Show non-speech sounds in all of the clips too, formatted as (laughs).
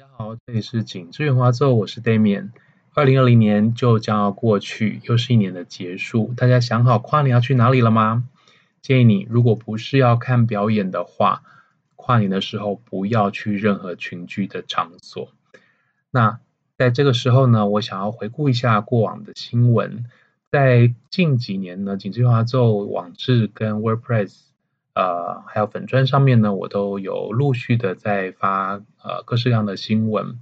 大家好，这里是景致圆滑奏，我是 Damian。二零二零年就将要过去，又是一年的结束。大家想好跨年要去哪里了吗？建议你，如果不是要看表演的话，跨年的时候不要去任何群聚的场所。那在这个时候呢，我想要回顾一下过往的新闻。在近几年呢，景致圆滑奏网志跟 WordPress。呃，还有粉专上面呢，我都有陆续的在发呃各式各样的新闻，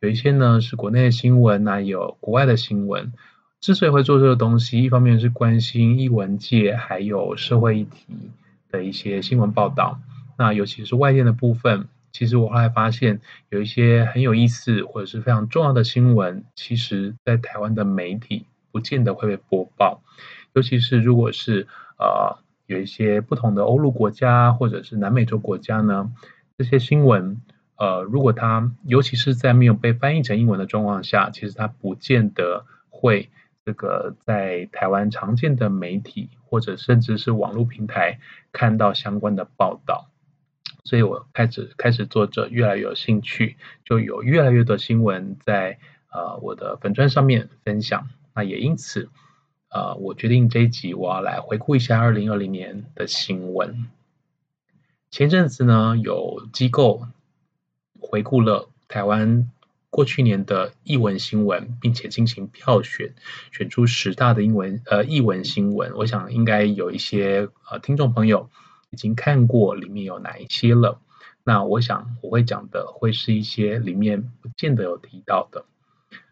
有一些呢是国内的新闻，那有国外的新闻。之所以会做这个东西，一方面是关心艺文界还有社会议题的一些新闻报道，那尤其是外电的部分，其实我后来发现有一些很有意思或者是非常重要的新闻，其实在台湾的媒体不见得会被播报，尤其是如果是呃。有一些不同的欧陆国家或者是南美洲国家呢，这些新闻，呃，如果它尤其是在没有被翻译成英文的状况下，其实它不见得会这个在台湾常见的媒体或者甚至是网络平台看到相关的报道。所以我开始开始做着越来越有兴趣，就有越来越多新闻在呃我的粉专上面分享。那也因此。呃，我决定这一集我要来回顾一下二零二零年的新闻。前阵子呢，有机构回顾了台湾过去年的译文新闻，并且进行票选，选出十大的英文呃艺文新闻。我想应该有一些呃听众朋友已经看过里面有哪一些了。那我想我会讲的会是一些里面不见得有提到的。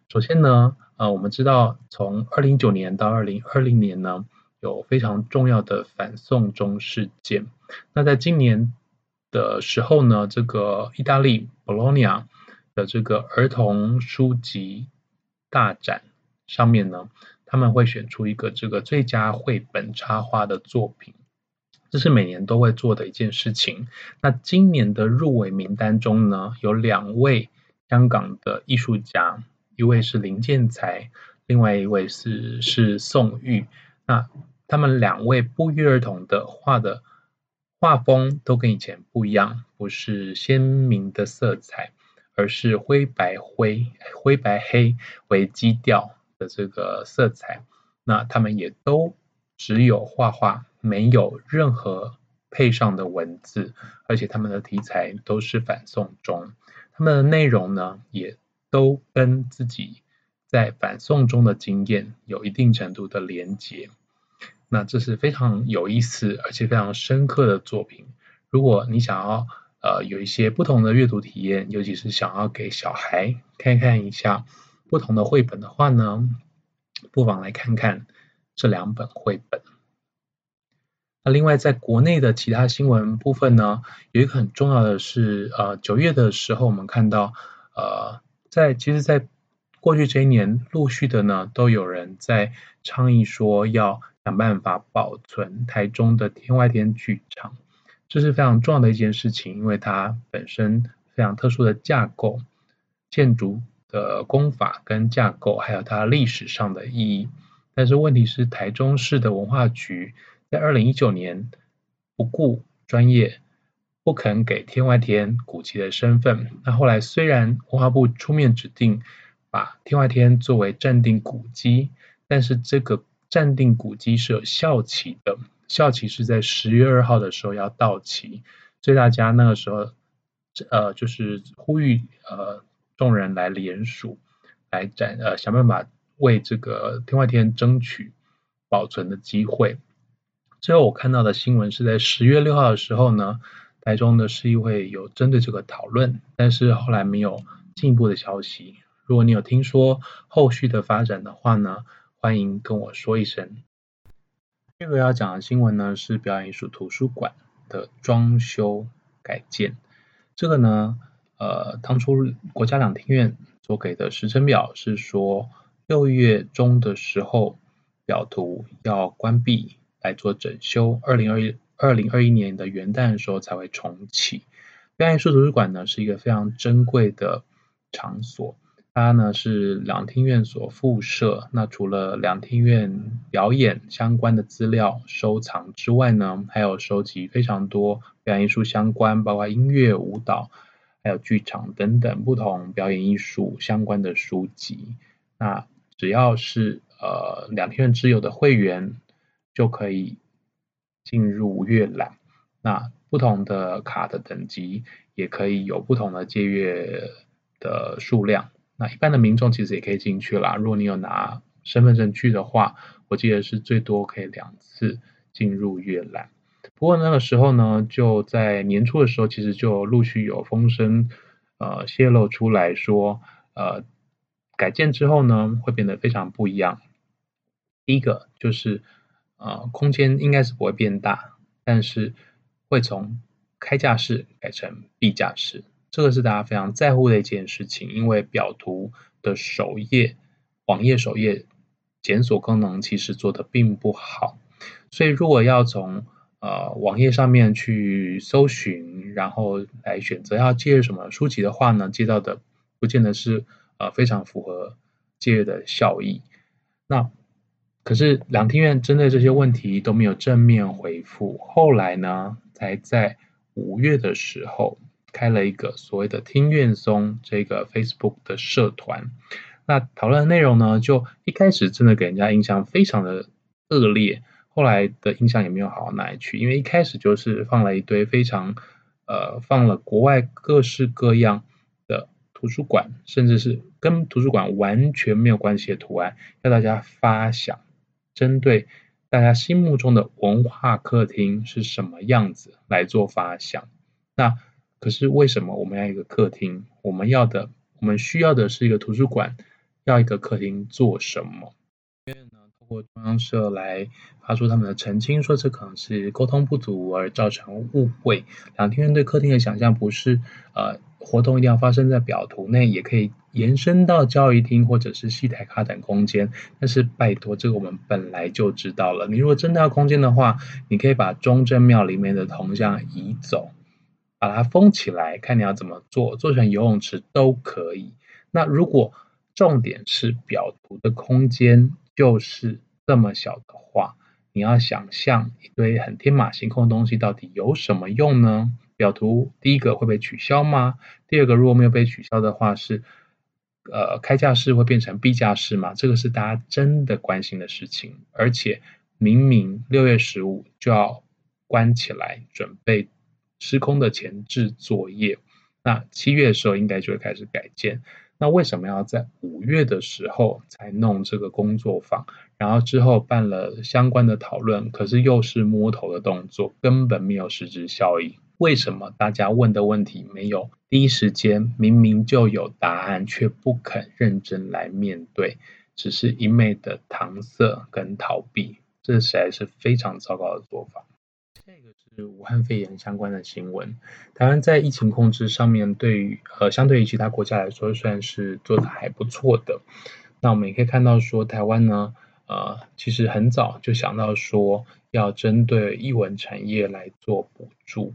首先呢。呃，我们知道从二零一九年到二零二零年呢，有非常重要的反送中事件。那在今年的时候呢，这个意大利博洛尼亚的这个儿童书籍大展上面呢，他们会选出一个这个最佳绘本插画的作品，这是每年都会做的一件事情。那今年的入围名单中呢，有两位香港的艺术家。一位是林建才，另外一位是是宋玉。那他们两位不约而同的画的画风都跟以前不一样，不是鲜明的色彩，而是灰白灰、灰白黑为基调的这个色彩。那他们也都只有画画，没有任何配上的文字，而且他们的题材都是反送中，他们的内容呢也。都跟自己在反送中的经验有一定程度的连结，那这是非常有意思而且非常深刻的作品。如果你想要呃有一些不同的阅读体验，尤其是想要给小孩看看一下不同的绘本的话呢，不妨来看看这两本绘本。那另外在国内的其他新闻部分呢，有一个很重要的是，呃九月的时候我们看到呃。在其实，在过去这一年，陆续的呢，都有人在倡议说要想办法保存台中的天外天剧场，这是非常重要的一件事情，因为它本身非常特殊的架构、建筑的工法跟架构，还有它历史上的意义。但是问题是，台中市的文化局在二零一九年不顾专业。不肯给天外天古迹的身份。那后来虽然文化部出面指定把天外天作为暂定古迹，但是这个暂定古迹是有效期的，效期是在十月二号的时候要到期。所以大家那个时候，呃，就是呼吁呃众人来联署，来展呃想办法为这个天外天争取保存的机会。最后我看到的新闻是在十月六号的时候呢。台中的市议会有针对这个讨论，但是后来没有进一步的消息。如果你有听说后续的发展的话呢，欢迎跟我说一声。这个要讲的新闻呢是表演艺术图书馆的装修改建。这个呢，呃，当初国家两厅院所给的时程表是说六月中的时候表图要关闭来做整修，二零二一。二零二一年的元旦的时候才会重启。表演艺术图书馆呢是一个非常珍贵的场所，它呢是两厅院所附设。那除了两厅院表演相关的资料收藏之外呢，还有收集非常多表演艺术相关，包括音乐、舞蹈，还有剧场等等不同表演艺术相关的书籍。那只要是呃两厅院之友的会员，就可以进入阅览。那不同的卡的等级也可以有不同的借阅的数量。那一般的民众其实也可以进去啦。如果你有拿身份证去的话，我记得是最多可以两次进入阅览。不过那个时候呢，就在年初的时候，其实就陆续有风声呃泄露出来说，呃改建之后呢，会变得非常不一样。第一个就是呃空间应该是不会变大，但是会从开架式改成闭架式，这个是大家非常在乎的一件事情，因为表图的首页网页首页检索功能其实做的并不好，所以如果要从呃，网页上面去搜寻，然后来选择要借什么书籍的话呢，接到的不见得是呃非常符合借阅的效益。那可是两厅院针对这些问题都没有正面回复，后来呢，才在五月的时候开了一个所谓的听院松这个 Facebook 的社团。那讨论的内容呢，就一开始真的给人家印象非常的恶劣。后来的印象也没有好到哪里去，因为一开始就是放了一堆非常，呃，放了国外各式各样的图书馆，甚至是跟图书馆完全没有关系的图案，要大家发想，针对大家心目中的文化客厅是什么样子来做发想。那可是为什么我们要一个客厅？我们要的，我们需要的是一个图书馆，要一个客厅做什么？院呢通过中央社来发出他们的澄清，说这可能是沟通不足而造成误会。两厅院对客厅的想象不是呃活动一定要发生在表图内，也可以延伸到交谊厅或者是戏台卡展空间。但是拜托，这个我们本来就知道了。你如果真的要空间的话，你可以把中正庙里面的铜像移走，把它封起来，看你要怎么做，做成游泳池都可以。那如果重点是表图的空间，就是这么小的话，你要想象一堆很天马行空的东西到底有什么用呢？表图第一个会被取消吗？第二个如果没有被取消的话，是呃开架式会变成壁架式吗？这个是大家真的关心的事情。而且明明六月十五就要关起来，准备施工的前置作业，那七月的时候应该就会开始改建。那为什么要在五月的时候才弄这个工作坊，然后之后办了相关的讨论，可是又是摸头的动作，根本没有实质效益。为什么大家问的问题没有第一时间明明就有答案，却不肯认真来面对，只是一昧的搪塞跟逃避，这实在是非常糟糕的做法。这个是武汉肺炎相关的新闻。台湾在疫情控制上面，对于呃，相对于其他国家来说，算是做得还不错的。那我们也可以看到说，台湾呢，呃，其实很早就想到说，要针对译文产业来做补助，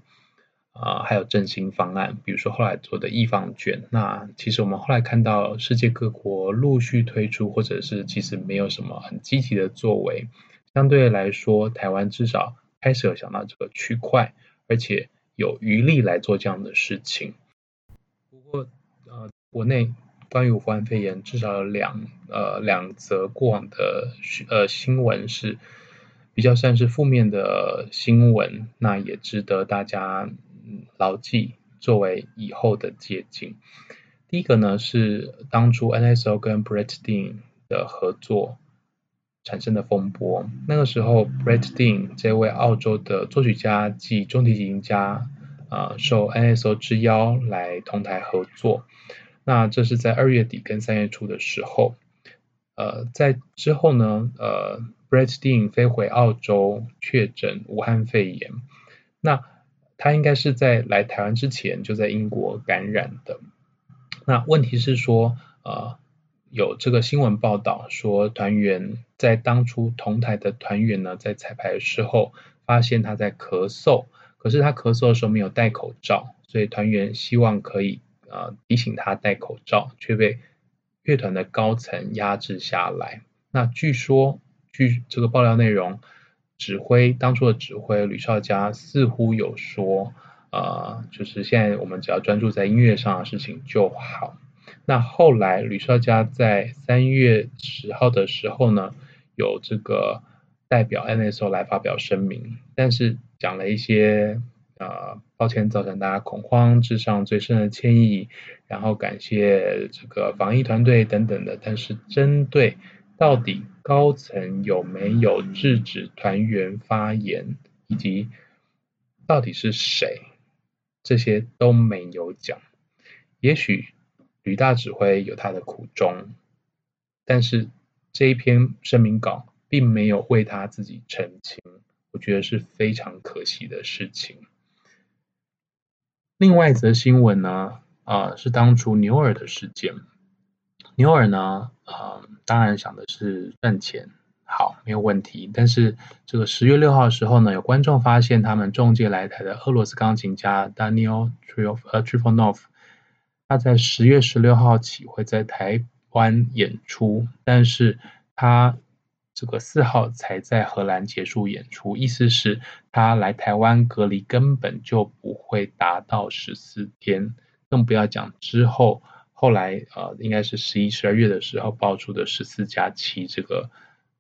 啊、还有振兴方案，比如说后来做的艺 FUN 券。那其实我们后来看到世界各国陆续推出，或者是其实没有什么很积极的作为。相对来说，台湾至少。开始有想到这个区块，而且有余力来做这样的事情。不过，呃，国内关于武汉肺炎至少有两呃两则过往的呃新闻是比较算是负面的新闻，那也值得大家牢记，作为以后的借鉴。第一个呢是当初 NSO 跟 Brett Dean 的合作。产生的风波，那个时候，Brett Dean 这位澳洲的作曲家及中提琴家，啊、受 NSO 之邀来同台合作。那这是在二月底跟三月初的时候，呃，在之后呢，呃，Brett Dean 飞回澳洲确诊武汉肺炎。那他应该是在来台湾之前就在英国感染的。那问题是说，呃。有这个新闻报道说，团员在当初同台的团员呢，在彩排的时候发现他在咳嗽，可是他咳嗽的时候没有戴口罩，所以团员希望可以呃提醒他戴口罩，却被乐团的高层压制下来。那据说，据这个爆料内容，指挥当初的指挥吕绍佳似乎有说，呃，就是现在我们只要专注在音乐上的事情就好。那后来吕绍佳在三月十号的时候呢，有这个代表 NSO 来发表声明，但是讲了一些呃，抱歉造成大家恐慌，致上最深的歉意，然后感谢这个防疫团队等等的。但是针对到底高层有没有制止团员发言，以及到底是谁，这些都没有讲。也许吕大指挥有他的苦衷，但是这一篇声明稿并没有为他自己澄清，我觉得是非常可惜的事情。另外一则新闻呢，啊、是当初牛尔的事件。牛尔呢，啊、呃，当然想的是赚钱。好，没有问题。但是这个十月六号的时候呢，有观众发现他们中介来台的俄罗斯钢琴家 Daniel Trifonov，他在十月十六号起会在台湾演出，但是他这个四号才在荷兰结束演出，意思是他来台湾隔离根本就不会达到十四天，更不要讲之后后来呃，应该是十一、十二月的时候爆出的十四加七这个。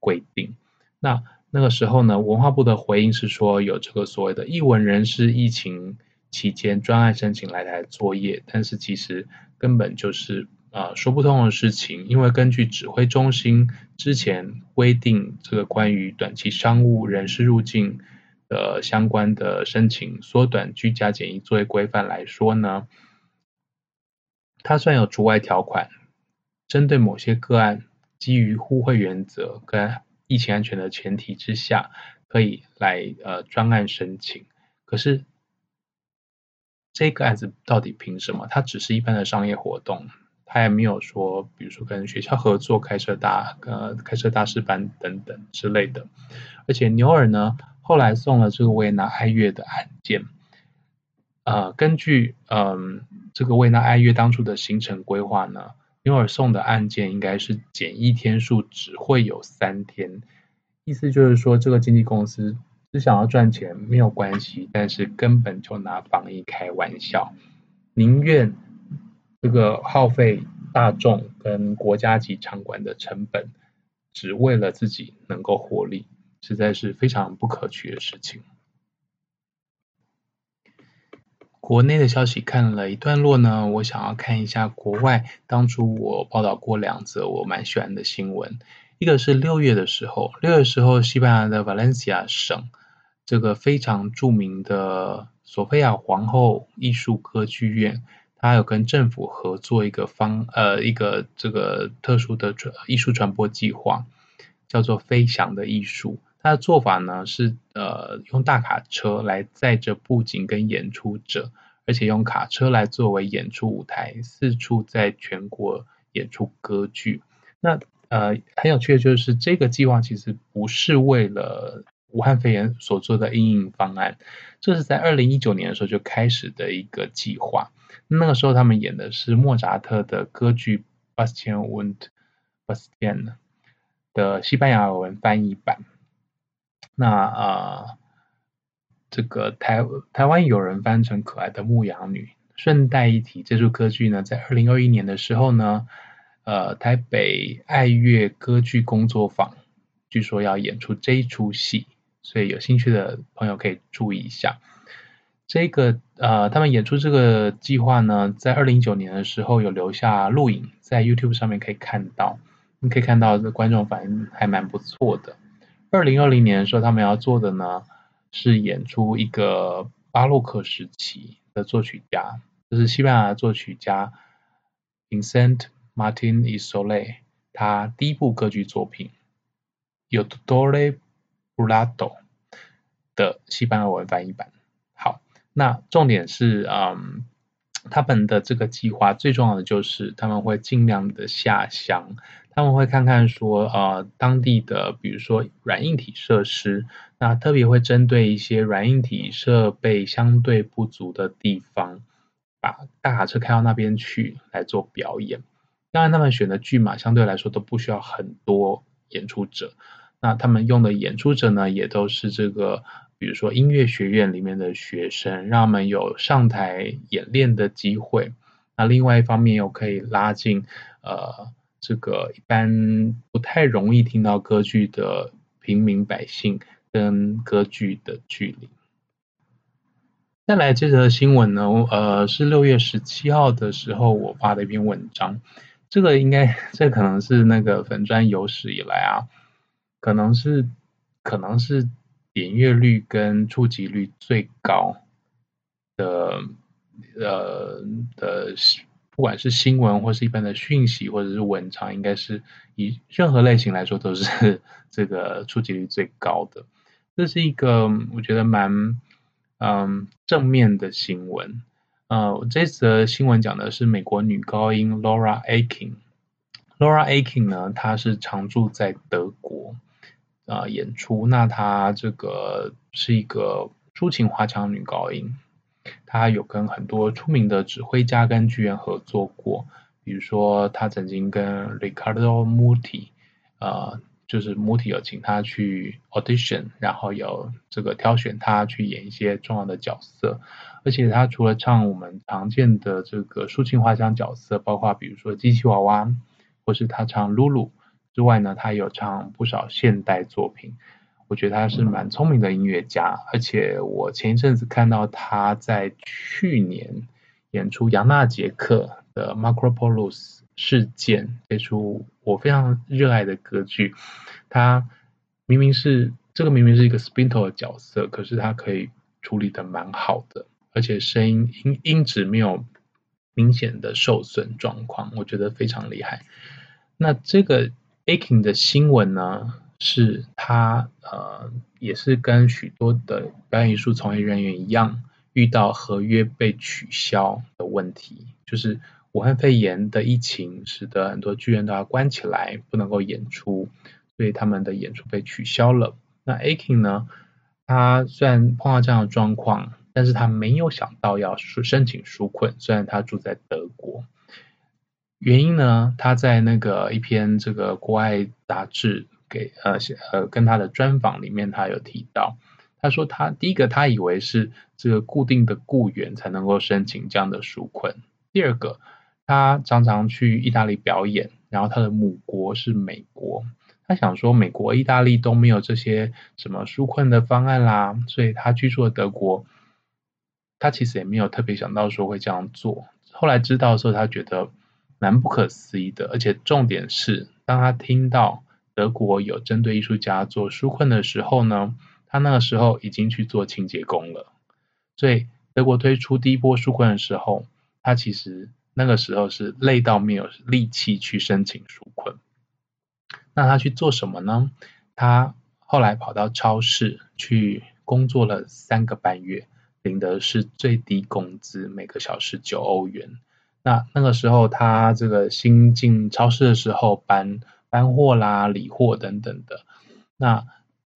规定，那那个时候呢，文化部的回应是说有这个所谓的艺文人士疫情期间专案申请来台作业，但是其实根本就是啊、呃、说不通的事情，因为根据指挥中心之前规定，这个关于短期商务人士入境的相关的申请缩短居家检疫作业规范来说呢，它虽然有除外条款，针对某些个案。基于互惠原则跟疫情安全的前提之下，可以来呃专案申请。可是这个案子到底凭什么？它只是一般的商业活动，它也没有说，比如说跟学校合作开设大呃开设大师班等等之类的。而且牛尔呢，后来送了这个维也纳爱乐的案件，呃，根据嗯、这个维也纳爱乐当初的行程规划呢。牛尔送的案件应该是检疫天数只会有三天，意思就是说，这个经纪公司只想要赚钱没有关系，但是根本就拿防疫开玩笑，宁愿这个耗费大众跟国家级场馆的成本，只为了自己能够获利，实在是非常不可取的事情。国内的消息看了一段落呢，我想要看一下国外。当初我报道过两则我蛮喜欢的新闻，一个是六月的时候，六月时候，西班牙的 Valencia 省这个非常著名的索菲亚皇后艺术歌剧院，它有跟政府合作一个方呃一个这个特殊的传艺术传播计划，叫做“飞翔的艺术”。他的做法呢是呃用大卡车来载着布景跟演出者，而且用卡车来作为演出舞台，四处在全国演出歌剧。那呃很有趣的就是这个计划其实不是为了武汉肺炎所做的因应方案，这是在二零一九年的时候就开始的一个计划。那个时候他们演的是莫扎特的歌剧《Bastien und Bastienne》的西班牙文翻译版。那啊、呃，这个台台湾有人翻成可爱的牧羊女。顺带一提，这出歌剧呢，在二零二一年的时候呢，呃，台北爱乐歌剧工作坊据说要演出这一出戏，所以有兴趣的朋友可以注意一下。这个呃，他们演出这个计划呢，在二零一九年的时候有留下录影，在 YouTube 上面可以看到，你可以看到这观众反应还蛮不错的。二零二零年的时候，他们要做的呢是演出一个巴洛克时期的作曲家，就是西班牙的作曲家 Vincent Martin i s o l e 他第一部歌剧作品《Il Dottore Bulatto》的西班牙文翻译版。好，那重点是，嗯，他们的这个计划最重要的就是他们会尽量的下乡。他们会看看说，呃，当地的比如说软硬体设施，那特别会针对一些软硬体设备相对不足的地方，把大卡车开到那边去来做表演。当然，他们选的剧码相对来说都不需要很多演出者，那他们用的演出者呢，也都是这个比如说音乐学院里面的学生，让他们有上台演练的机会。那另外一方面又可以拉近呃这个一般不太容易听到歌剧的平民百姓跟歌剧的距离。再来这则新闻呢，呃，是六月十七号的时候我发的一篇文章。这个应该，这可能是那个粉砖有史以来啊，可能是可能是点阅率跟触及率最高的呃的，不管是新闻或是一般的讯息或者是文章，应该是以任何类型来说都是 (laughs) 这个触及率最高的。这是一个我觉得蛮。嗯，正面的新闻。呃，这则新闻讲的是美国女高音 Laura Akin。Laura Akin 呢，她是常驻在德国啊、演出。那她这个是一个抒情华强女高音，他有跟很多出名的指挥家跟剧院合作过，比如说他曾经跟 Ricardo Muti 呃。就是 Muti 有请他去 audition，然后有这个挑选他去演一些重要的角色，而且他除了唱我们常见的这个抒情花腔角色，包括比如说机器娃娃，或是他唱 Lulu 之外呢，他有唱不少现代作品。我觉得他是蛮聪明的音乐家，而且我前一阵子看到他在去年演出杨纳杰克的 Macropolis。事件这出我非常热爱的歌剧，他明明是这个明明是一个 spinto 的角色，可是他可以处理得蛮好的，而且声音音音质没有明显的受损状况，我觉得非常厉害。那这个 Aking 的新闻呢，是他呃也是跟许多的表演艺术从业人员一样，遇到合约被取消的问题，就是。武汉肺炎的疫情使得很多剧院都要关起来，不能够演出，所以他们的演出被取消了。那 Akin 呢？他虽然碰到这样的状况，但是他没有想到要申请纾困。虽然他住在德国，原因呢？他在那个一篇这个国外杂志给呃呃跟他的专访里面，他有提到，他说他第一个他以为是这个固定的雇员才能够申请这样的纾困，第二个。他常常去意大利表演，然后他的母国是美国。他想说，美国、意大利都没有这些什么纾困的方案啦，所以他居住的德国，他其实也没有特别想到说会这样做。后来知道的时候，他觉得蛮不可思议的。而且重点是，当他听到德国有针对艺术家做纾困的时候呢，他那个时候已经去做清洁工了。所以德国推出第一波纾困的时候，他其实。那个时候是累到没有力气去申请纾困，那他去做什么呢？他后来跑到超市去工作了三个半月，领的是最低工资，每个小时九欧元。那那个时候他这个新进超市的时候搬搬货啦、理货等等的，那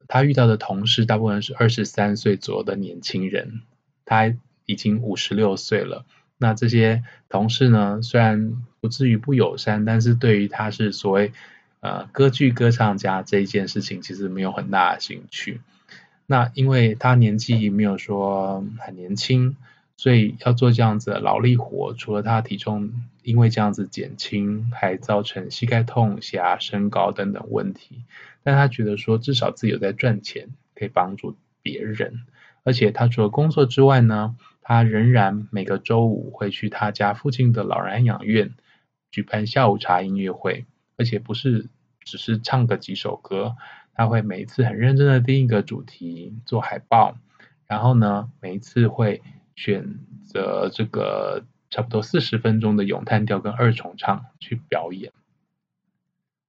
他遇到的同事大部分是二十三岁左右的年轻人，他已经五十六岁了。那这些同事呢，虽然不至于不友善，但是对于他是所谓呃歌剧歌唱家这一件事情，其实没有很大的兴趣。那因为他年纪没有说很年轻，所以要做这样子的劳力活，除了他体重因为这样子减轻，还造成膝盖痛、血压升高等等问题。但他觉得说，至少自己有在赚钱，可以帮助别人，而且他除了工作之外呢，他仍然每个周五会去他家附近的老人养院举办下午茶音乐会，而且不是只是唱个几首歌，他会每一次很认真的定一个主题做海报，然后呢，每一次会选择这个差不多四十分钟的咏叹调跟二重唱去表演。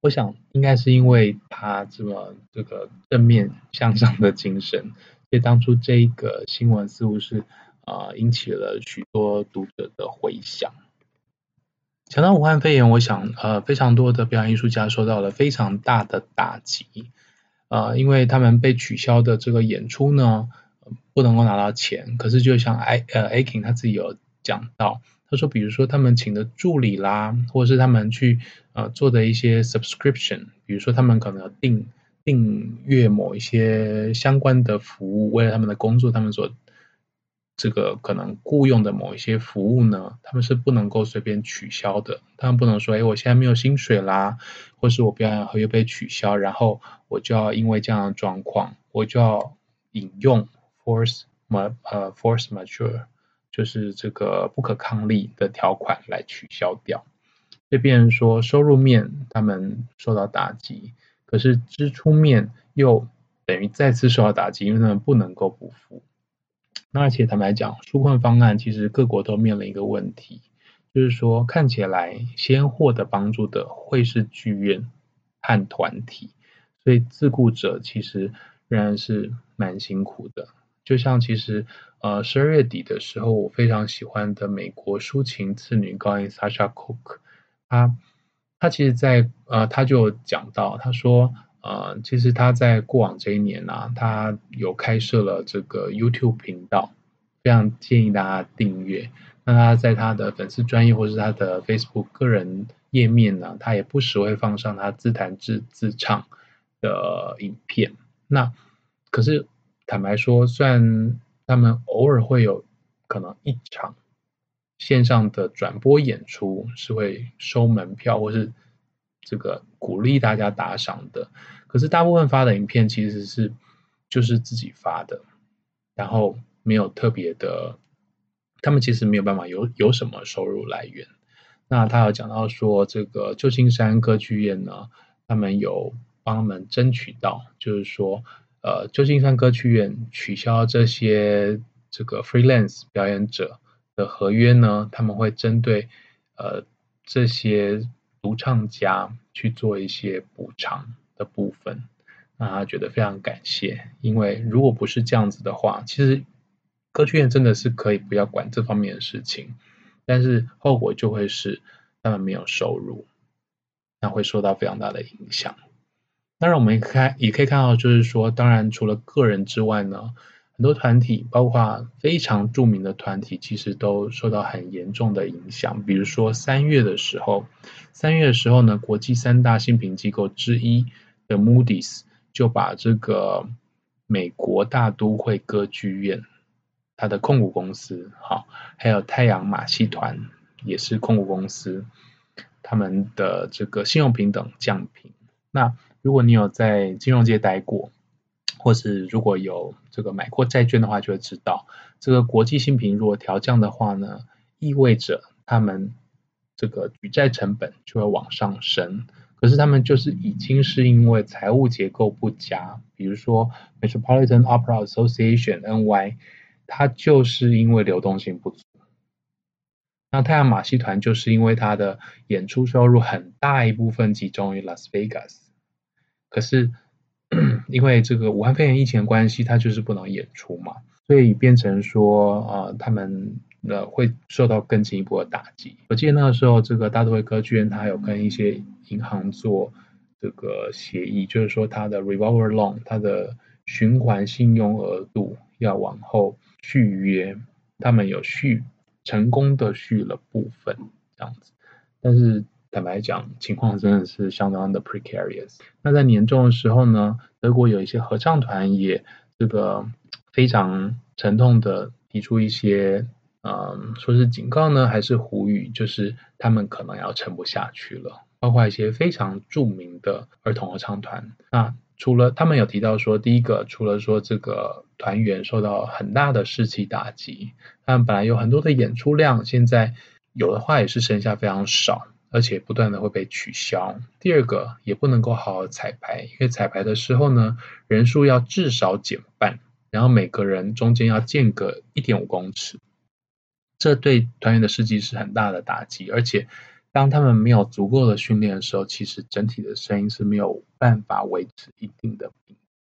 我想应该是因为他这么这个正面向上的精神，所以当初这一个新闻似乎是。啊、引起了许多读者的回响。讲到武汉肺炎，我想，呃，非常多的表演艺术家受到了非常大的打击，呃，因为他们被取消的这个演出呢，不能够拿到钱。可是，就像 I 呃 Akin 他自己有讲到，他说，比如说他们请的助理啦，或者是他们去呃做的一些 subscription，比如说他们可能订订阅某一些相关的服务，为了他们的工作，他们所这个可能雇佣的某一些服务呢，他们是不能够随便取消的。他们不能说，哎，我现在没有薪水啦，或是我表演合约被取消，然后我就要因为这样的状况，我就要引用 force ma 呃 force mature 就是这个不可抗力的条款来取消掉。这边说收入面他们受到打击。可是支出面又等于再次受到打击，因为他们不能够补付。那而且坦白讲，纾困方案其实各国都面临一个问题，就是说看起来先获得帮助的会是剧院和团体，所以自雇者其实仍然是蛮辛苦的。就像其实呃十二月底的时候，我非常喜欢的美国抒情次女高音 Sasha Cook，她。她其实在，呃，她就讲到，她说，呃，其实她在过往这一年呢、啊，他有开设了这个 YouTube 频道，非常建议大家订阅。那他在他的粉丝专业或是他的 Facebook 个人页面呢，他也不时会放上他自弹自自唱的影片。那可是坦白说，虽然他们偶尔会有可能一场。线上的转播演出是会收门票，或是这个鼓励大家打赏的。可是大部分发的影片其实是就是自己发的，然后没有特别的，他们其实没有办法有有什么收入来源。那他有讲到说，这个旧金山歌剧院呢，他们有帮他们争取到，就是说，呃，旧金山歌剧院取消这些这个 freelance 表演者。的合约呢，他们会针对呃这些独唱家去做一些补偿的部分，那他觉得非常感谢，因为如果不是这样子的话，其实歌剧院真的是可以不要管这方面的事情，但是后果就会是他们没有收入，那会受到非常大的影响。当然，我们也看也可以看到，就是说，当然除了个人之外呢。很多团体，包括非常著名的团体，其实都受到很严重的影响。比如说三月的时候，三月的时候呢，国际三大信评机构之一的 Moody's 就把这个美国大都会歌剧院，它的控股公司，好，还有太阳马戏团也是控股公司，他们的这个信用平等降评。那如果你有在金融界待过，或是如果有这个买过债券的话，就会知道这个国际性评如果调降的话呢，意味着他们这个举债成本就会往上升。可是他们就是已经是因为财务结构不佳，比如说 Metropolitan Opera Association（NY），它就是因为流动性不足。那太阳马戏团就是因为它的演出收入很大一部分集中于拉斯维加斯，可是。因为这个武汉肺炎疫情的关系，它就是不能演出嘛，所以变成说，呃，他们呃会受到更进一步的打击。我记得那个时候，这个大都会歌剧院它有跟一些银行做这个协议，就是说它的 revolver loan，它的循环信用额度要往后续约，他们有续成功的续了部分这样子，但是。坦白讲，情况真的是相当的 precarious。那在年终的时候呢，德国有一些合唱团也这个非常沉痛的提出一些，嗯，说是警告呢，还是呼吁，就是他们可能要撑不下去了。包括一些非常著名的儿童合唱团，那除了他们有提到说，第一个，除了说这个团员受到很大的士气打击，他们本来有很多的演出量，现在有的话也是剩下非常少。而且不断的会被取消。第二个也不能够好好彩排，因为彩排的时候呢，人数要至少减半，然后每个人中间要间隔一点五公尺，这对团员的士气是很大的打击。而且当他们没有足够的训练的时候，其实整体的声音是没有办法维持一定的。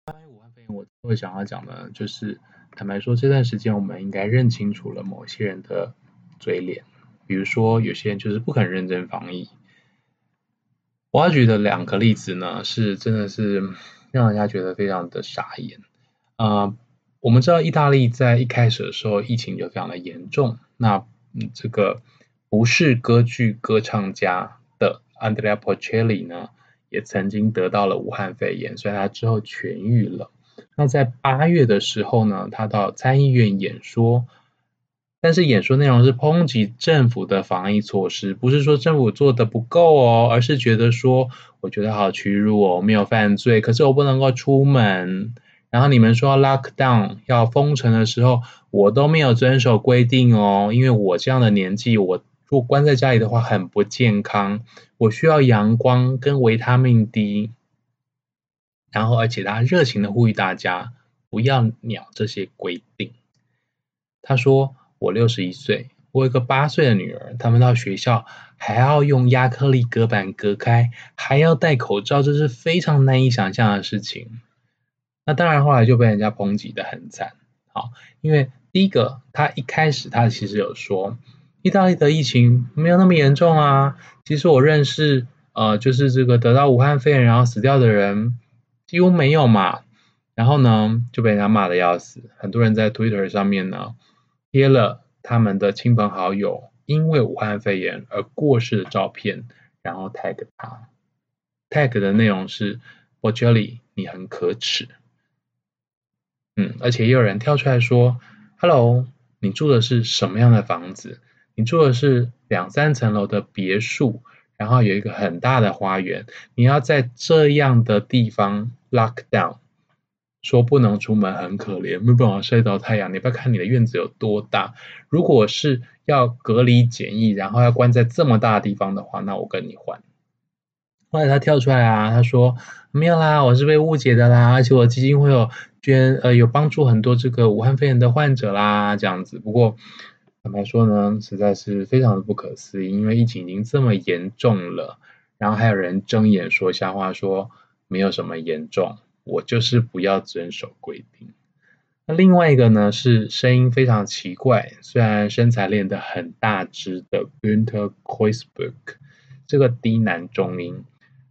关于武汉肺炎，我会想要讲的，就是坦白说，这段时间我们应该认清楚了某些人的嘴脸。比如说，有些人就是不肯认真防疫。我要举的两个例子呢，是真的是让人家觉得非常的傻眼。啊、呃，我们知道意大利在一开始的时候疫情就非常的严重。那，这个不是歌剧歌唱家的 Andrea p o c e l l i 呢，也曾经得到了武汉肺炎，所以他之后痊愈了。那在八月的时候呢，他到参议院演说，但是演说内容是抨击政府的防疫措施，不是说政府做的不够哦，而是觉得说，我觉得好屈辱哦，我没有犯罪，可是我不能够出门。然后你们说 lock down 要封城的时候，我都没有遵守规定哦，因为我这样的年纪，我如果关在家里的话很不健康，我需要阳光跟维他命 D。然后，而且他热情的呼吁大家不要鸟这些规定。他说：“我六十一岁，我有个八岁的女儿，他们到学校还要用亚克力隔板隔开，还要戴口罩，这是非常难以想象的事情。”那当然，后来就被人家抨击得很惨。好，因为第一个，他一开始他其实有说，意大利的疫情没有那么严重啊。其实我认识，呃，就是这个得到武汉肺炎然后死掉的人几乎没有嘛。然后呢，就被人家骂得要死。很多人在 Twitter 上面呢贴了他们的亲朋好友因为武汉肺炎而过世的照片，然后 tag 他，tag 的内容是 Bocelli，你很可耻。嗯，而且也有人跳出来说：“Hello，你住的是什么样的房子？你住的是两三层楼的别墅，然后有一个很大的花园，你要在这样的地方 lock down，说不能出门，很可怜，没办法晒到太阳。你不要看你的院子有多大，如果是要隔离检疫，然后要关在这么大的地方的话，那我跟你换。”后来他跳出来啊，他说：“没有啦，我是被误解的啦，而且我基金会有。”捐呃有帮助很多这个武汉肺炎的患者啦，这样子。不过坦白说呢，实在是非常的不可思议，因为疫情已经这么严重了，然后还有人睁眼说瞎话，说没有什么严重，我就是不要遵守规定。那另外一个呢，是声音非常奇怪，虽然身材练得很大只的 Günter Kreuzberg，这个低男中音。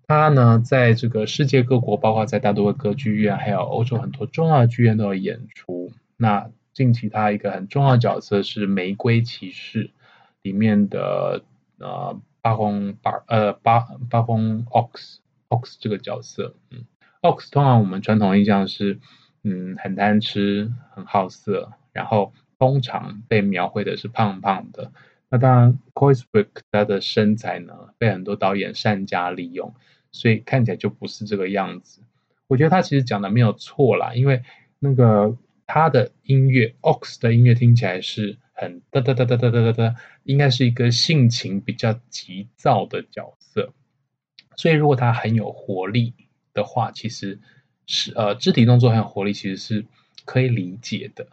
他呢，在这个世界各国，包括在大都会歌剧院，还有欧洲很多重要的剧院都有演出。那近期他一个很重要的角色是《玫瑰骑士》里面的呃巴风巴呃巴巴风 Ox Ox 这个角色。嗯，Ox 通常我们传统印象是嗯很贪吃、很好色，然后通常被描绘的是胖胖的。那当然，Kreuzberg 他的身材呢，被很多导演善加利用。所以看起来就不是这个样子。我觉得他其实讲的没有错啦，因为那个他的音乐，Ox 的音乐听起来是很哒哒哒哒哒哒哒哒，应该是一个性情比较急躁的角色。所以如果他很有活力的话，其实是呃肢体动作很有活力，其实是可以理解的。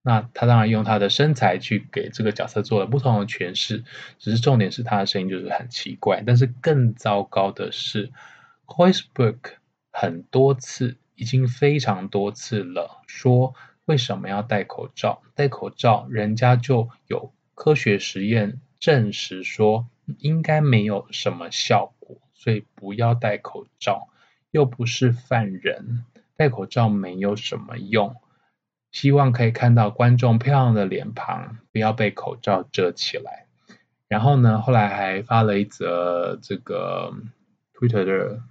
那他当然用他的身材去给这个角色做了不同的诠释，只是重点是他的声音就是很奇怪。但是更糟糕的是 Hoesberg 很多次已经非常多次了，说为什么要戴口罩？戴口罩，人家就有科学实验证实说应该没有什么效果，所以不要戴口罩。又不是犯人，戴口罩没有什么用。希望可以看到观众漂亮的脸庞，不要被口罩遮起来。然后呢，后来还发了一则这个 Twitter 的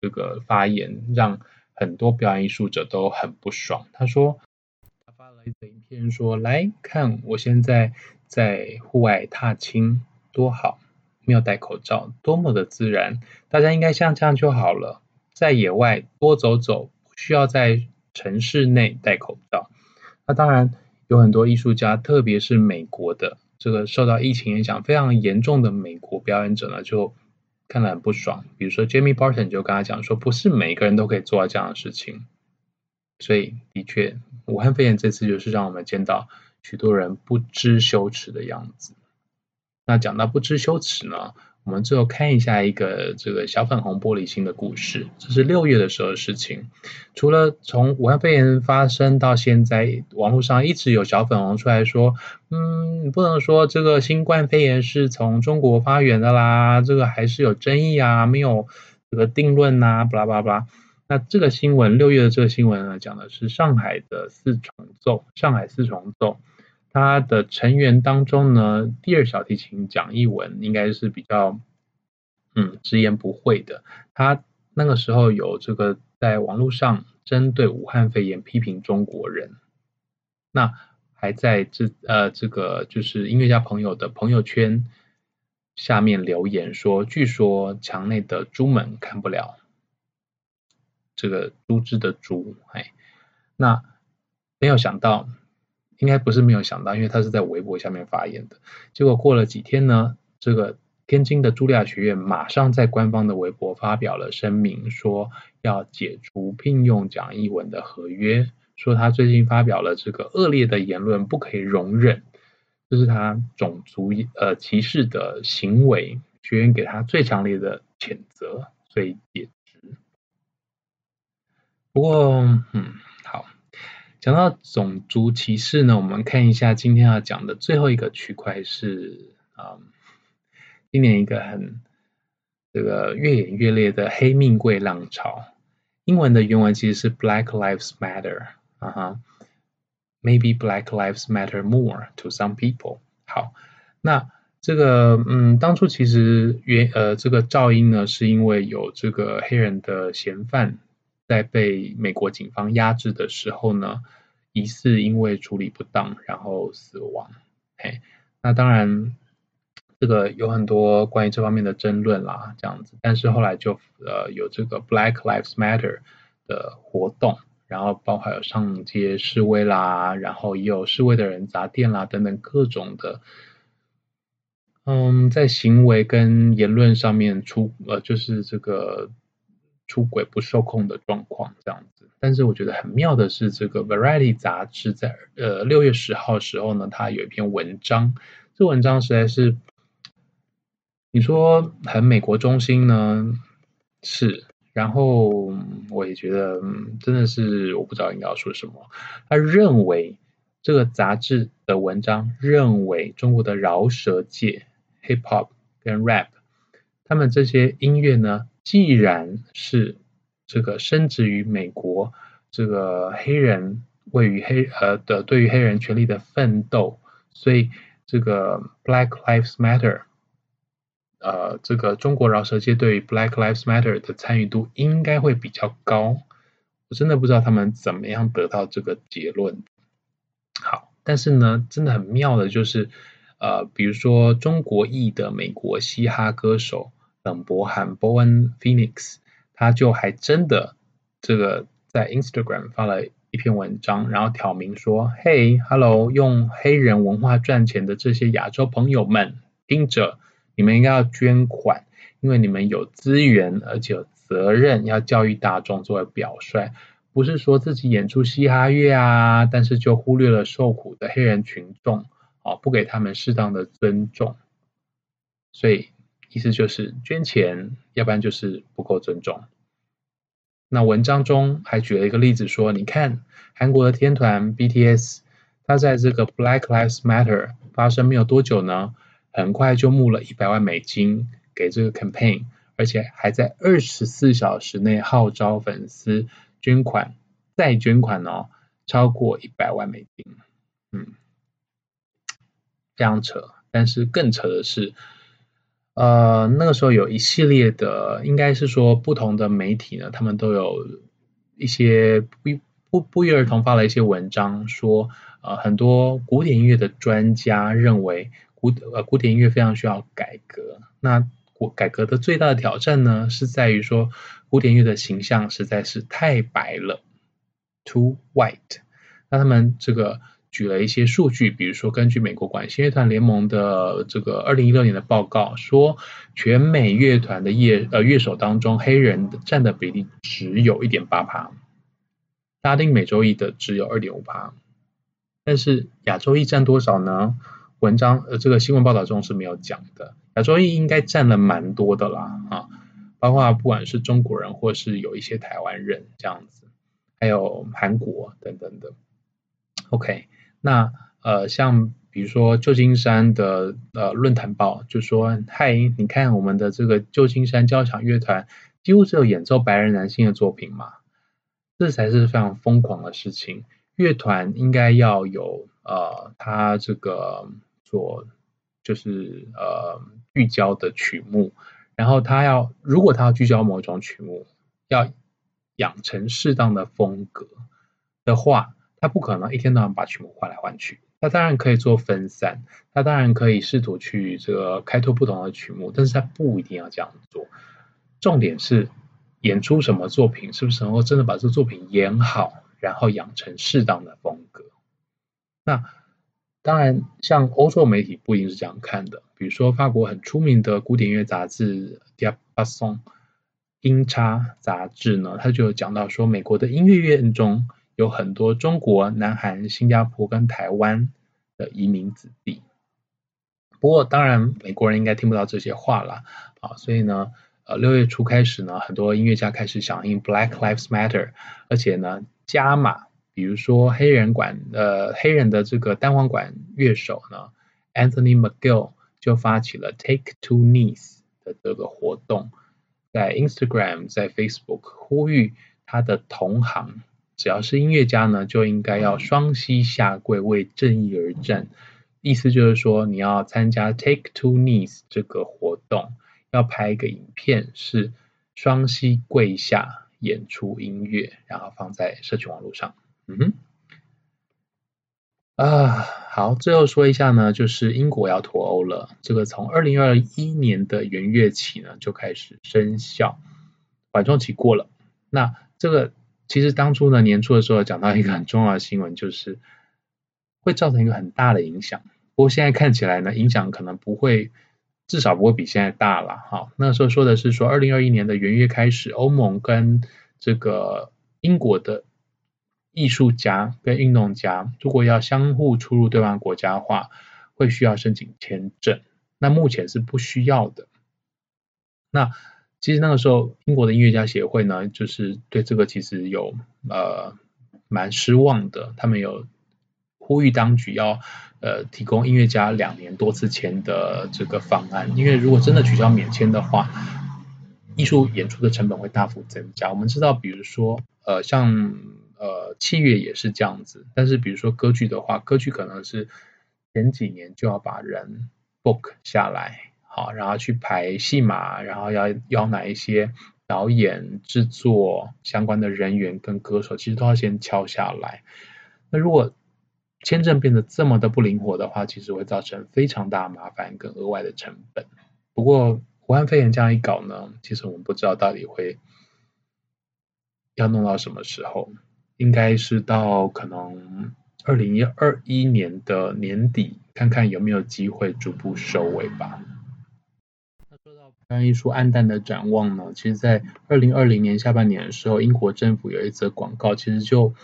这个发言，让很多表演艺术者都很不爽。他说，他发了一则影片说，来看我现在在户外踏青，多好，没有戴口罩，多么的自然。大家应该像这样就好了，在野外多走走，不需要在城市内戴口罩。那当然有很多艺术家，特别是美国的这个受到疫情影响非常严重的美国表演者呢，就看了很不爽。比如说 Jamie Barton 就跟他讲说，不是每个人都可以做到这样的事情。所以的确，武汉肺炎这次就是让我们见到许多人不知羞耻的样子。那讲到不知羞耻呢？我们最后看一下一个这个小粉红玻璃心的故事，这是六月的时候的事情。除了从武汉肺炎发生到现在，网络上一直有小粉红出来说，嗯，不能说这个新冠肺炎是从中国发源的啦，这个还是有争议啊，没有这个定论呐、巴拉巴拉巴拉。那这个新闻，六月的这个新闻呢，讲的是上海的四重奏，上海四重奏。他的成员当中呢，第二小提琴蒋艺文应该是比较，嗯，直言不讳的。他那个时候有这个在网络上针对武汉肺炎批评中国人，那还在这呃这个就是音乐家朋友的朋友圈下面留言说，据说墙内的猪们看不了。这个猪只的猪，哎，那没有想到，应该不是没有想到，因为他是在微博下面发言的，结果过了几天呢，这个。天津的茱莉亚学院马上在官方的微博发表了声明，说要解除聘用蒋艺文的合约，说他最近发表了这个恶劣的言论，不可以容忍，这是他种族呃歧视的行为，学院给他最强烈的谴责，所以解职。不过，嗯，讲到种族歧视呢，我们看一下今天要讲的最后一个区块是啊。嗯今年一个很这个越演越烈的黑命贵浪潮，英文的原文其实是 Black Lives Matter 啊哈，Maybe Black Lives Matter more to some people。好，那这个嗯，当初其实原呃这个噪音呢，是因为有这个黑人的嫌犯在被美国警方压制的时候呢，疑似因为处理不当然后死亡。嘿，那当然。这个有很多关于这方面的争论啦，这样子，但是后来就呃有这个 Black Lives Matter 的活动，然后包括有上街示威啦，然后也有示威的人砸店啦等等各种的，嗯，在行为跟言论上面出呃就是这个出轨不受控的状况这样子。但是我觉得很妙的是，这个 Variety 杂志在呃六月十号时候呢，它有一篇文章，这文章实在是。你说很美国中心呢？是，然后我也觉得，嗯，真的是我不知道应该要说什么。他认为这个杂志的文章认为中国的饶舌界 hip hop 跟 rap，他们这些音乐呢，既然是这个深植于美国这个黑人位于黑呃的对于黑人权利的奋斗，所以这个 Black Lives Matter。呃，这个中国饶舌界对于 Black Lives Matter 的参与度应该会比较高。我真的不知道他们怎么样得到这个结论。好，但是呢，真的很妙的就是，呃，比如说中国裔的美国嘻哈歌手冷博罕 Bowen Phoenix，他就还真的这个在 Instagram 发了一篇文章，然后挑明说：“Hey，Hello，用黑人文化赚钱的这些亚洲朋友们，听着。”你们应该要捐款，因为你们有资源，而且有责任要教育大众作为表率，不是说自己演出嘻哈乐啊，但是就忽略了受苦的黑人群众，啊，不给他们适当的尊重。所以意思就是捐钱，要不然就是不够尊重。那文章中还举了一个例子说，你看韩国的天团 BTS，他在这个 Black Lives Matter 发生没有多久呢，很快就募了一百万美金给这个 campaign，而且还在二十四小时内号召粉丝捐款，再捐款哦，超过一百万美金，嗯，非常扯。但是更扯的是，呃，那个时候有一系列的，应该是说不同的媒体呢，他们都有一些不不不约而同发了一些文章，说呃很多古典音乐的专家认为。古呃古典音乐非常需要改革，那古改革的最大的挑战呢，是在于说古典音乐的形象实在是太白了，too white。那他们这个举了一些数据，比如说根据美国管弦乐团联盟的这个二零一六年的报告说，全美乐团的乐呃乐手当中，黑人占的比例只有一点八趴，拉丁美洲裔的只有二点五趴，但是亚洲裔占多少呢？文章呃，这个新闻报道中是没有讲的。亚洲裔应该占了蛮多的啦，啊，包括不管是中国人或是有一些台湾人这样子，还有韩国等等的。OK，那呃，像比如说旧金山的呃论坛报就说，嗨，你看我们的这个旧金山交响乐团几乎只有演奏白人男性的作品嘛，这才是非常疯狂的事情。乐团应该要有呃，他这个。做就是呃聚焦的曲目，然后他要如果他要聚焦某种曲目，要养成适当的风格的话，他不可能一天到晚把曲目换来换去。他当然可以做分散，他当然可以试图去这个开拓不同的曲目，但是他不一定要这样做。重点是演出什么作品，是不是能够真的把这个作品演好，然后养成适当的风格。那当然，像欧洲媒体不一定是这样看的。比如说，法国很出名的古典乐杂志《Diapason》音叉杂志呢，他就讲到说，美国的音乐院中。有很多中国、南韩、新加坡跟台湾的移民子弟。不过，当然美国人应该听不到这些话了啊。所以呢，呃，六月初开始呢，很多音乐家开始响应 Black Lives Matter，而且呢，加码，比如说黑人管呃黑人的这个单簧管乐手呢，Anthony McGill 就发起了 Take to Knees 的这个活动，在 Instagram、在 Facebook 呼吁他的同行。只要是音乐家呢，就应该要双膝下跪为正义而战。意思就是说，你要参加 Take Two Knees 这个活动，要拍一个影片，是双膝跪下演出音乐，然后放在社群网络上。嗯哼，啊，好，最后说一下呢，就是英国要脱欧了。这个从二零二一年的元月起呢，就开始生效，缓冲期过了。那这个。其实当初呢，年初的时候讲到一个很重要的新闻，就是会造成一个很大的影响。不过现在看起来呢，影响可能不会，至少不会比现在大了。哈，那时候说的是说，二零二一年的元月开始，欧盟跟这个英国的艺术家跟运动家，如果要相互出入对方国家的话，会需要申请签证。那目前是不需要的。那其实那个时候，英国的音乐家协会呢，就是对这个其实有呃蛮失望的。他们有呼吁当局要呃提供音乐家两年多次签的这个方案，因为如果真的取消免签的话，艺术演出的成本会大幅增加。我们知道，比如说呃像呃器乐也是这样子，但是比如说歌剧的话，歌剧可能是前几年就要把人 book 下来。好，然后去排戏码，然后要邀哪一些导演、制作相关的人员跟歌手，其实都要先敲下来。那如果签证变得这么的不灵活的话，其实会造成非常大麻烦跟额外的成本。不过，武汉肺炎这样一搞呢，其实我们不知道到底会要弄到什么时候，应该是到可能二零二一年的年底，看看有没有机会逐步收尾吧。关于艺术黯淡的展望呢，其实，在二零二零年下半年的时候，英国政府有一则广告，其实就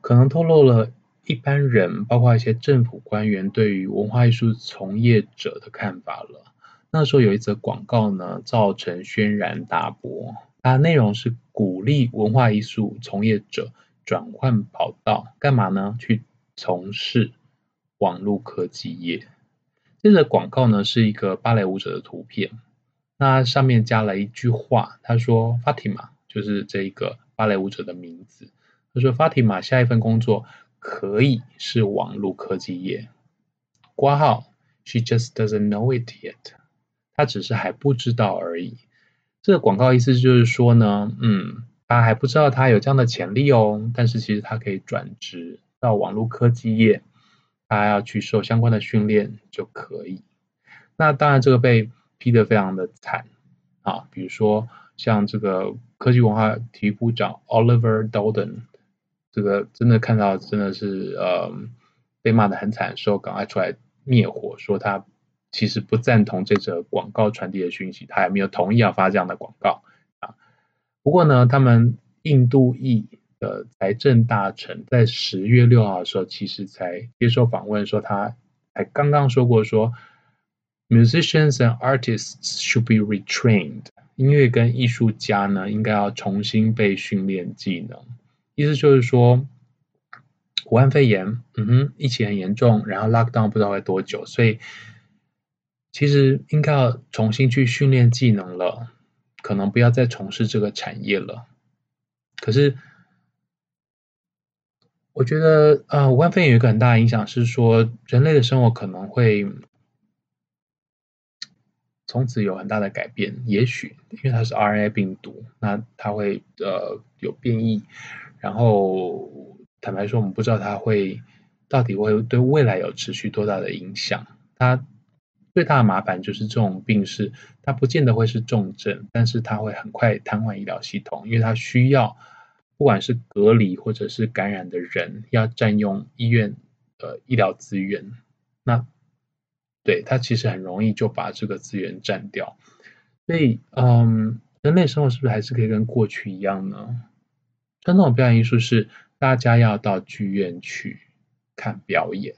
可能透露了一般人，包括一些政府官员对于文化艺术从业者的看法了。那时候有一则广告呢，造成轩然大波，它内容是鼓励文化艺术从业者转换跑道，干嘛呢？去从事网络科技业。这则广告呢，是一个芭蕾舞者的图片。那上面加了一句话，他说：“Fatima 就是这一个芭蕾舞者的名字。”他说：“Fatima 下一份工作可以是网络科技业。”括号，She just doesn't know it yet。他只是还不知道而已。这个广告意思就是说呢，嗯，他还不知道他有这样的潜力哦，但是其实他可以转职到网络科技业，他要去受相关的训练就可以。那当然，这个被。批得非常的惨啊，比如说像这个科技文化体育部长 Oliver Dowden，这个真的看到真的是呃被骂得很惨的时候，赶快出来灭火，说他其实不赞同这则广告传递的讯息，他也没有同意要发这样的广告啊。不过呢，他们印度裔的财政大臣在十月六号的时候，其实才接受访问，说他才刚刚说过说。Musicians and artists should be retrained。音乐跟艺术家呢，应该要重新被训练技能。意思就是说，武汉肺炎，嗯哼，疫情很严重，然后 lockdown 不知道会多久，所以其实应该要重新去训练技能了，可能不要再从事这个产业了。可是，我觉得，呃，武汉肺炎有一个很大的影响是说，人类的生活可能会。从此有很大的改变。也许因为它是 RNA 病毒，那它会呃有变异，然后坦白说，我们不知道它会到底会对未来有持续多大的影响。它最大的麻烦就是这种病是它不见得会是重症，但是它会很快瘫痪医疗系统，因为它需要不管是隔离或者是感染的人要占用医院呃医疗资源，那。对，它其实很容易就把这个资源占掉，所以，嗯，人类生活是不是还是可以跟过去一样呢？传统表演艺术是大家要到剧院去看表演，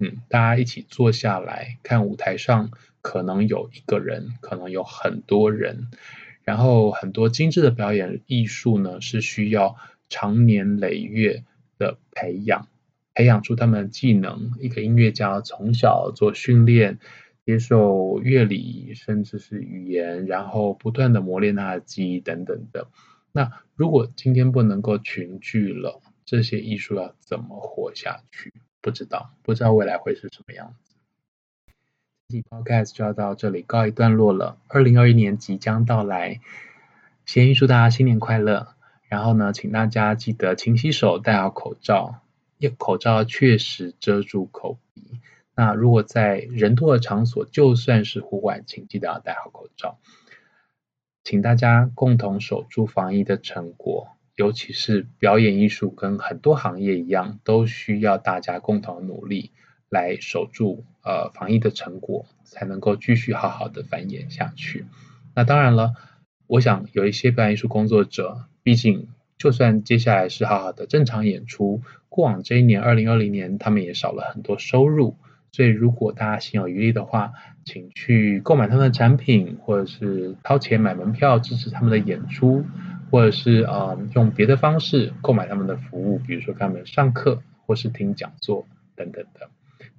嗯，大家一起坐下来看舞台上，可能有一个人，可能有很多人，然后很多精致的表演艺术呢，是需要长年累月的培养。培养出他们的技能，一个音乐家从小做训练，接受乐理，甚至是语言，然后不断的磨练他的记忆等等的。那如果今天不能够群聚了，这些艺术要怎么活下去？不知道，不知道未来会是什么样子。这期 Podcast 就要到这里告一段落了。二零二一年即将到来，先预祝大家新年快乐。然后呢，请大家记得勤洗手，戴好口罩。口罩确实遮住口鼻。那如果在人多的场所，就算是户外，请记得要戴好口罩。请大家共同守住防疫的成果，尤其是表演艺术跟很多行业一样，都需要大家共同努力来守住呃防疫的成果，才能够继续好好的繁衍下去。那当然了，我想有一些表演艺术工作者，毕竟。就算接下来是好好的正常演出，过往这一年，二零二零年，他们也少了很多收入。所以，如果大家心有余力的话，请去购买他们的产品，或者是掏钱买门票支持他们的演出，或者是呃用别的方式购买他们的服务，比如说他们上课或是听讲座等等的。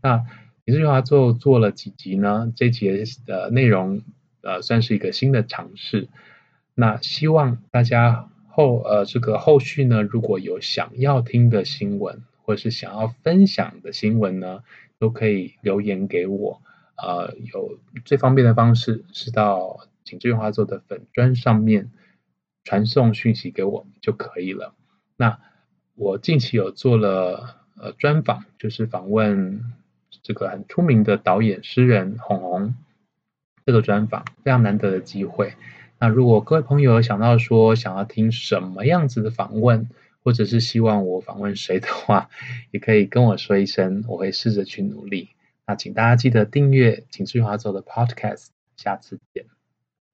那紧致圆滑奏做了几集呢？这集的内容呃算是一个新的尝试。那希望大家。后呃，这个后续呢，如果有想要听的新闻，或是想要分享的新闻呢，都可以留言给我。呃，有最方便的方式是到景致圆滑奏的粉专上面传送讯息给我就可以了。那我近期有做了呃专访，就是访问这个很出名的导演诗人红红，这个专访非常难得的机会。那如果各位朋友想到说想要听什么样子的访问，或者是希望我访问谁的话，也可以跟我说一声，我会试着去努力。那请大家记得订阅景志华走的 Podcast，下次见。